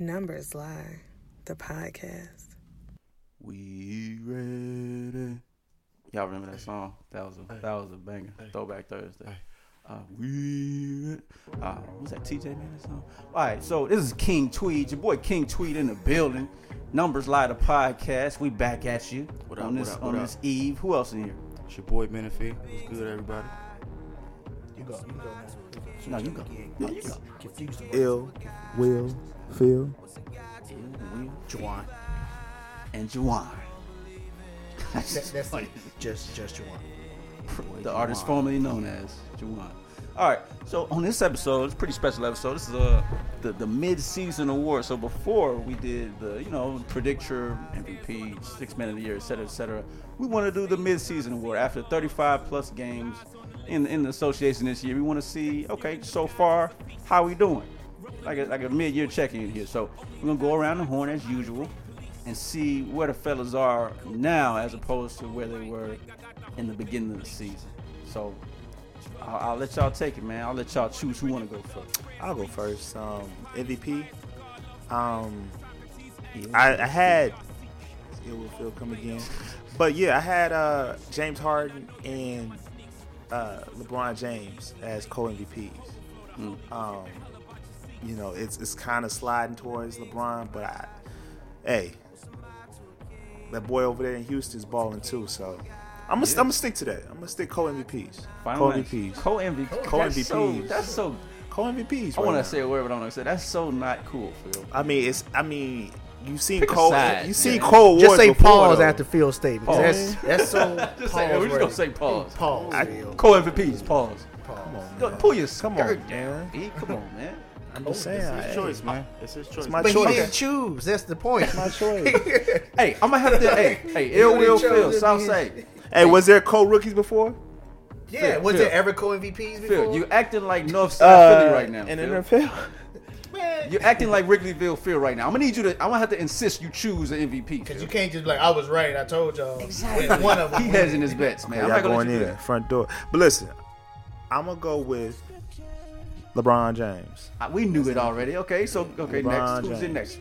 Numbers Lie, the podcast. We ready. Y'all remember that song? That was a that was a banger. Throwback Thursday. Uh, we uh, was that TJ man that song? All right, so this is King Tweed, your boy King Tweed in the building. Numbers Lie the podcast. We back at you What up, on what this up, on what this eve. Who else in here? It's your boy Menifee. What's good, everybody? You go. You go now. No, you go. No, you go. Confused. Ill, Will, Phil. Will Juwan. and Juwan. That, that's it. Just, just Juwan. the artist formerly known as Juwan. All right, so on this episode, it's a pretty special episode. This is uh, the the mid season award. So before we did the you know predict your MVP, six man of the year, et cetera, et cetera, we want to do the mid season award after 35 plus games in in the association this year. We want to see okay, so far how we doing, like a, like a mid year check in here. So we're gonna go around the horn as usual and see where the fellas are now as opposed to where they were in the beginning of the season. So I'll, I'll let y'all take it, man. I'll let y'all choose who want to go first. I'll go first. Um, MVP. Um, I, I had it will Phil come again, but yeah, I had uh, James Harden and uh, LeBron James as co MVPs. Mm. Um, you know, it's it's kind of sliding towards LeBron, but I, hey, that boy over there in Houston's balling too. So I'm gonna, I'm gonna stick to that. I'm gonna stick co MVPs. Co MVPs. Co MVP. Co That's so, MVPs. that's so. Co MVPs. I want to say a word, but I don't want to say. That's so not cool, Phil. I mean, it's. I mean, you've seen Pick a Cole. side, you seen man. Cole Just say before, pause though. after Phil's statement. Pause. That's that's so. Just say, we're just gonna say pause. Pause. I- Phil. Co MVPs. Pause. Pause. Go, pull your Come skirt on, down. man. B. Come on, man. I'm just oh, saying. It's his hey, choice, man. It's his choice. It's my But he choice. didn't choose. That's the point. It's My choice. Hey, I'm gonna have to. hey, hey, ill will chose Phil. it, South say. hey, was there co rookies before? yeah. Phil, Was Phil. there ever co MVPs before? Phil, you acting like Northside uh, Philly right now. In Phil. the NFL. Man, You're acting like Wrigleyville Phil right now. I'm gonna need you to. I'm gonna have to insist you choose an MVP. Because you can't just be like I was right. I told y'all. Exactly. One of them. He has in his bets, man. I'm Y'all not gonna going let you do in that. front door. But listen, I'm gonna go with LeBron James. Uh, We knew it already. Okay, so okay, LeBron next. Who's in next?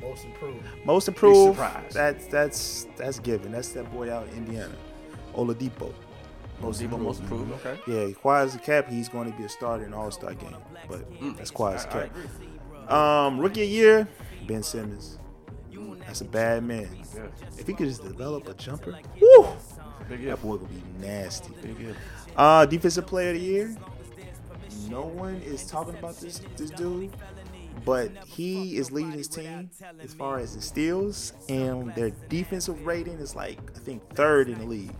Most improved. Most improved. That's that's that's given. That's that boy out in Indiana, Oladipo. Most Debo most improved. Okay. Yeah, quiet as a cap, he's going to be a starter in All Star game. But that's quiet as a I- I cap. Um, rookie of the year, Ben Simmons. That's a bad man. Yeah. If he could just develop a jumper, woo, Big that boy would be nasty. Big. Uh, defensive player of the year. No one is talking about this this dude, but he is leading his team as far as the steals, and their defensive rating is like I think third in the league,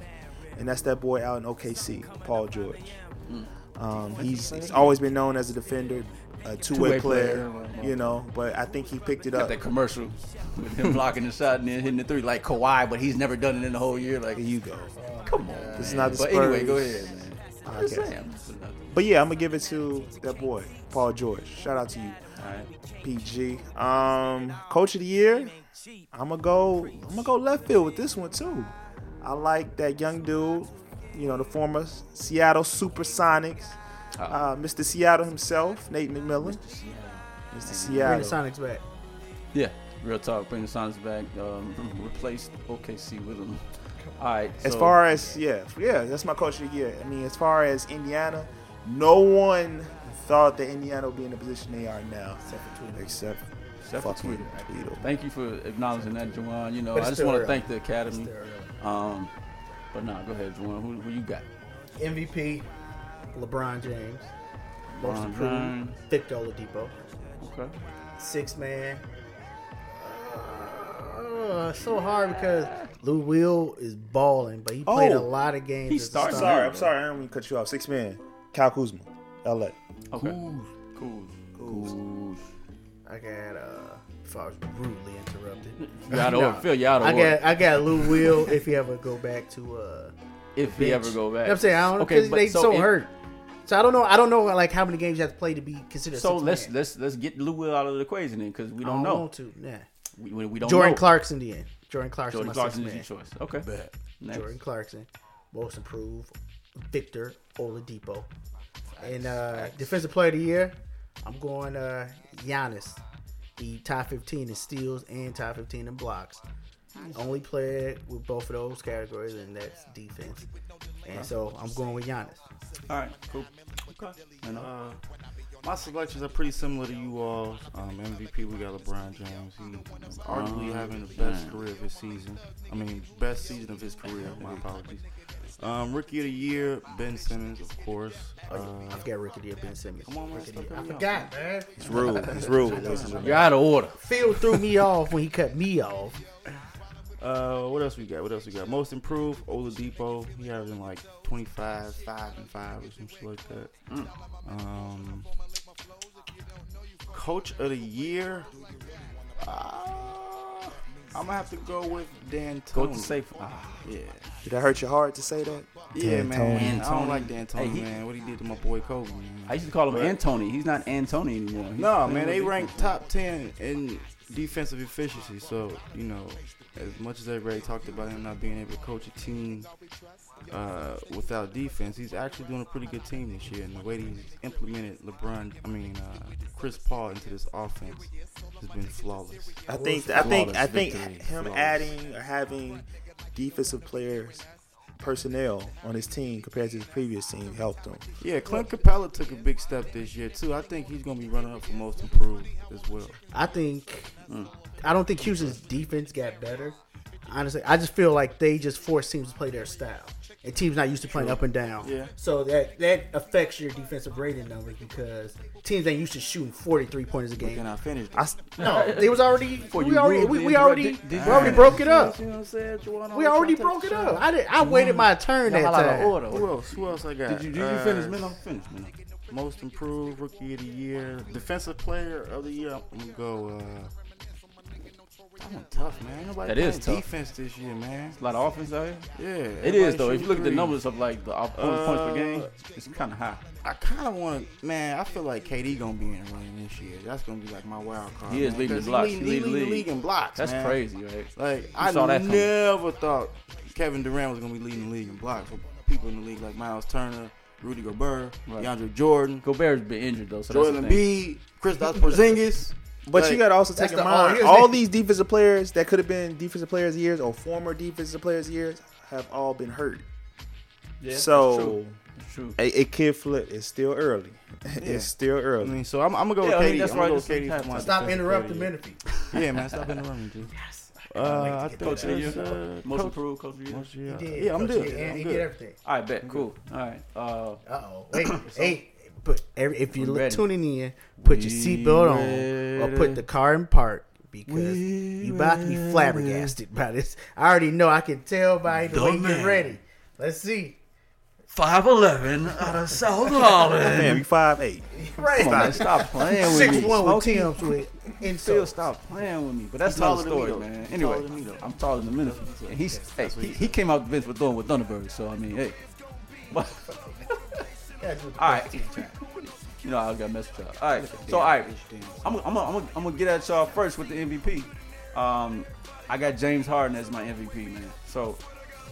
and that's that boy out in OKC, Paul George. Um, he's, he's always been known as a defender, a two-way, Two-way player, player. you know. But I think he picked it up. Got up. that commercial with him blocking the shot and then hitting the three like Kawhi, but he's never done it in the whole year. Like, Here you go. come on. This is not the Spurs. But anyway, go ahead, man. I'm just podcast. saying, I'm just another- But yeah, I'm gonna give it to that boy, Paul George. Shout out to you. All right. PG. Um, coach of the year. I'm gonna go. I'm gonna go left field with this one too. I like that young dude. You know, the former Seattle Supersonics, Ah. uh, Mr. Seattle himself, Nate McMillan. Mr. Seattle. Bring the Seattle. Sonics back. Yeah, real talk. Bring the Sonics back. Um, replace OKC with him. All right. As so- far as yeah, yeah, that's my coach of the year. I mean, as far as Indiana, no one thought that Indiana would be in the position they are now, Except for Tweedle. except Except for fucking Tweedle. Tweedle. Thank you for acknowledging that, Juwan. You know, I just want to thank the early. academy. Still early. Um, but nah, go ahead, Juwan. Who, who you got? MVP, LeBron James. Most LeBron improved, James. Victor Oladipo. Okay. Six man. Uh, so hard because Lou Will is balling, but he played a Oh, lot of games. he as a started- I'm sorry, I'm sorry, I don't mean to cut you off. Six man, Kyle Kuzma, L.A. Okay. Cool. Cool. I got uh, if I was rudely interrupted. You out of Nah. order. Phil, you out of I got I got Lou Will if he ever go back to uh if he ever go back. You know what I'm saying I don't know Okay, they so so, hurt. So I don't know. I don't know like how many games you have to play to be considered. So let's man. let's let's get Lou Will out of the equation then, because we I don't know. want to. Nah. We, we, we don't Jordan know. Clarkson the end. Jordan Clarkson. Jordan Clarkson is your choice. Okay. Next. Jordan Clarkson, most improved, Victor Oladipo, and uh, defensive player of the year. I'm going uh, Giannis. He top 15 in steals and top 15 in blocks. Only played with both of those categories, and that's defense. And so I'm going with Giannis. All right, cool. Okay. You know? Uh, my selections are pretty similar to you all. Um, MVP, we got LeBron James. He arguably having the best career of his season. I mean, best season of his career. My apologies. Um, Rookie of the Year, Ben Simmons, of course. Uh, yeah, I forgot Ricky D. Ben Simmons. Come on, man, Ricky stop D. I cutting me forgot, man. It's rude. It's rude. ladies and You're out of order. Phil threw me off when he cut me off. Uh, what else we got? What else we got? Most improved, Oladipo. He having like 25, 5 and 5 or some shit like that. Um, Coach of the Year. Uh, I'm gonna have to go with D'Antoni. Go to safe. Ah, Yeah, Did that hurt your heart to say that? yeah, Dan man. Tony. I don't like D'Antoni, Hey, he- man. What he did to my boy Kobe, man. I used to call him But- Antony. He's not Antony anymore. He's No, man, they ranked top ten in defensive efficiency. So you know, as much as everybody talked about him not being able to coach a team uh, without defense, he's actually doing a pretty good team this year. And the way he's implemented LeBron, I mean uh, Chris Paul into this offense has been flawless. I think I think I think him Flawless. adding or having defensive players personnel on his team compared to his previous team helped him. Yeah, Clint Capela took a big step this year too. I think he's gonna be running up for most improved as well. I think I don't think Houston's defense got better. Honestly, I just feel like they just force teams to play their style, and teams not used to playing up and down. Yeah. So that that affects your defensive rating numbers because teams ain't used to shooting forty three pointers a game. Can game. I finish? I, s- No, they was already Before we already we, we already did- did we you- already broke it up. You know what I'm saying? Juwan, We already broke it up. I did. I waited my turn Y'all that out of time. order. Who else? Who else I got? Did you, did you Uh, finish, Milo? Finish, Milo. Most improved rookie of the year, defensive player of the year. I'm gonna go. Uh, that one tough, man. Ain't Nobody That playing is tough. defense this year, man. A lot of offense out here. Yeah, it is though. If you shooting look at the threes. numbers of like the opponent points per Uh, game, it's kind of high. I kind of want to, man. I feel like KD gonna be in the running this year. That's gonna be like my wild card. He is man, leading the 'cause blocks. He He lead, lead the he lead the league. league in blocks. That's man. crazy, right? Like I saw that coming. never thought Kevin Durant was gonna be leading the league in blocks. For people in the league like Miles Turner, Rudy Gobert, Right. DeAndre Jordan, Gobert's been injured though, so Joel that's the thing. Embiid, Kristaps Porzingis. But Like, you got to also take in mind here's all these defensive players that could have been defensive players years or former defensive players years have all been hurt. Yeah, that's so true. It's true. it, it could flip. It's still early. it's still I early. mean, so I'm, I'm gonna go Yeah, I with mean, KD. that's I'm gonna right, go with that's KD what for my happened. Stop interrupting player Menifee. Yeah, man, stop interrupting, dude. Uh, I think Coach of the year, uh, most improved coach of the year. most year. He did. Yeah, I'm good. He, I'm he good. did everything. All right, bet. Cool. All right. Uh, Uh oh. Wait. hey, but every, if you're I'm ready. tuning in, put your seatbelt on or put the car in park because We you about to be flabbergasted by this. I already know. I can tell by the, The way you're ready. Let's see. five eleven out of South Holland. Man, we five eight. Right. Come on, man, stop playing with Six me. one with Smokey. Tim's with Phil, insults. stop playing with me. But that's He's another taller than me, story, man. Anyway, taller me. I'm taller than Minnesota. And he's, hey, he, he came out the bench with throwing with Thunderbird, so I mean, hey. All right. You know, I got to mess with. All right. So, all right. I'm, I'm, I'm, I'm, to get at y'all first with the MVP. Um, I got James Harden as my MVP, man. So,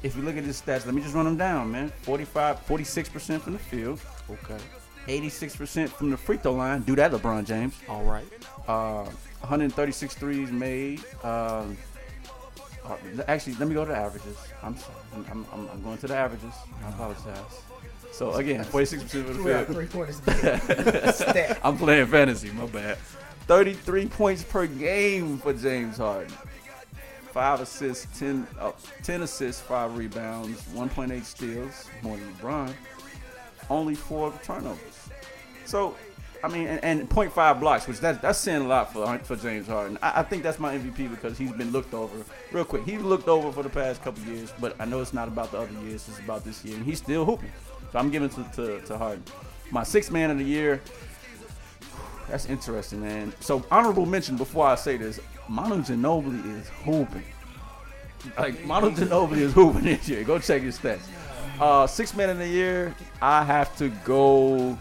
if you look at his stats, let me just run them down, man. 45, 46% from the field, Okay. 86% from the free throw line. Do that, LeBron James. All right. Uh, 136 threes made. Um, uh, actually, let me go to the averages. I'm sorry. I'm, I'm- I'm going to the averages. I apologize. So again, 46% of the field. three pointers. Stat. I'm playing fantasy. My bad. 33 points per game for James Harden. Five assists, 10, uh, 10 assists, five rebounds, 1.8 steals, more than LeBron. Only four turnovers. So, I mean, and, and 0.5 blocks, which that, that's saying a lot for for James Harden. I, I think that's my MVP because he's been looked over. Real quick, he's looked over for the past couple years, but I know it's not about the other years. It's about this year, and he's still hooping. So I'm giving to, to, to Harden. My sixth man of the year, that's interesting, man. So honorable mention before I say this, Manu Ginobili is hooping. Like Manu Ginobili is hooping this year. Go check his stats. Uh, six man of the year, I have to go.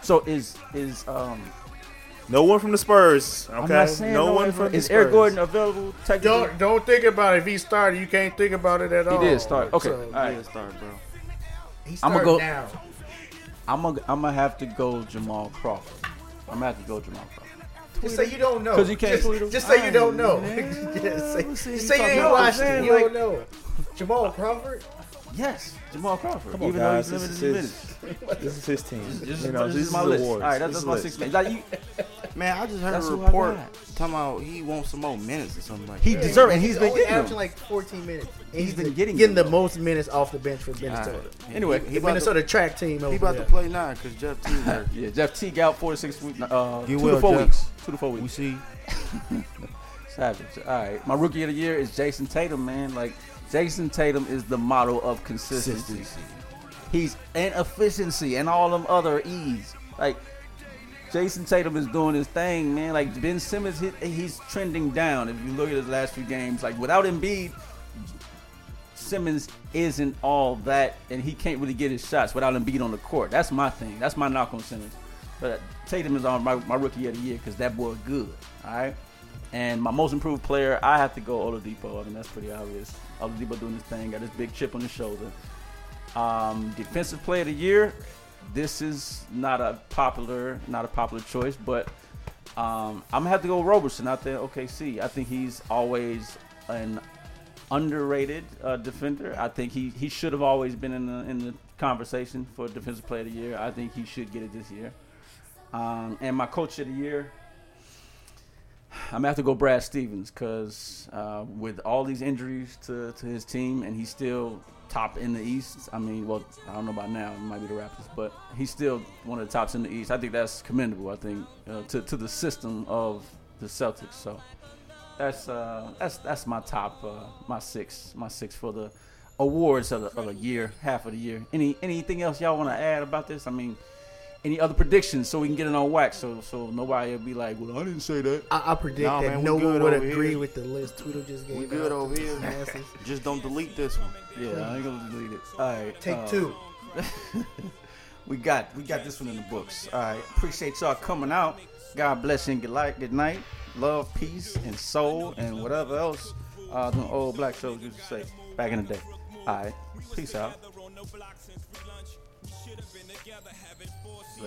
So is is um. No one from the Spurs. Okay. I'm not saying no, no one one from the is Spurs. Eric Gordon available? Technically, Don't don't think about it. If he started, you can't think about it at all. he did start. Okay, So, all right. Yeah, start, bro. He I'ma go- now. I'm gonna I'm gonna have to go Jamal Crawford. I'm gonna have to go Jamal Crawford. Just say you don't know. 'Cause you can't Just, tweet 'em. just say you don't know. Just say, just say you ain't watched it. You like- don't know. Jamal Crawford. Yes, Jamal Crawford. Come on, even guys. though This he's is limited his. in minutes. This is his team. Just, you know, this this is my is list. awards. All right, that's, that's my list. six man. Like, you, Man, I just heard That's a report talking about he wants some more minutes or something like He that. He deserves, and he's been getting averaging them. like 14 minutes. And He's been getting getting them. the most minutes off the bench for Minnesota. Alright. Anyway, he, The he about Minnesota track team to, over he about there. to play now because Jeff Teague hurt. Yeah, Jeff Teague out four to six weeks. Uh, You two will, to four Jeff. weeks. Two to four weeks. We weeks. see. Savage. All right, my rookie of the year is Jayson Tatum. Man, like Jayson Tatum is the model of consistency. He's and efficiency and all them other E's. Like Jayson Tatum is doing his thing, man. Like Ben Simmons, he, he's trending down. If you look at his last few games, like without Embiid, Simmons isn't all that, and he can't really get his shots without Embiid on the court. That's my thing. That's my knock on Simmons. But Tatum is on my, my rookie of the year because that boy good. All right. And my most improved player, I have to go Oladipo. I mean, that's pretty obvious. Oladipo doing his thing, got his big chip on his shoulder. Um, defensive player of the year. This is not a popular, not a popular choice, but um, I'm gonna have to go Roberson out there. OKC. I think he's always an underrated uh, defender. I think he, he should have always been in the in the conversation for defensive player of the year. I think he should get it this year. Um, and my coach of the year, I'm gonna have to go Brad Stevens because uh, with all these injuries to, to his team, and he's still top in the East. I mean, well, I don't know about now. It might be the Raptors, but he's still one of the tops in the East. I think that's commendable. I think uh, to to the system of the Celtics. So that's uh, that's that's my top, uh, my six, my six for the awards of the, of the year, half of the year. Any anything else y'all want to add about this? I mean. Any other predictions so we can get it on wax so so nobody will be like, well, I didn't say that. I, I predict Nah, that man, we no one good would over agree here. with the list Tweedle just gave We out good to over here. masses. Just don't delete this one. Yeah, I ain't gonna delete it. All right, Take uh, two. We got we got this one in the books. All right, appreciate y'all coming out. God bless and good night. Good night. Love, peace, and soul, and whatever else uh, the old black shows used to say back in the day. All right, peace out.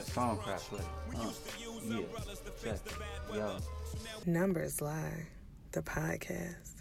Songcraft play. Uh, yeah, check. Yo. Numbers Lie, the podcast.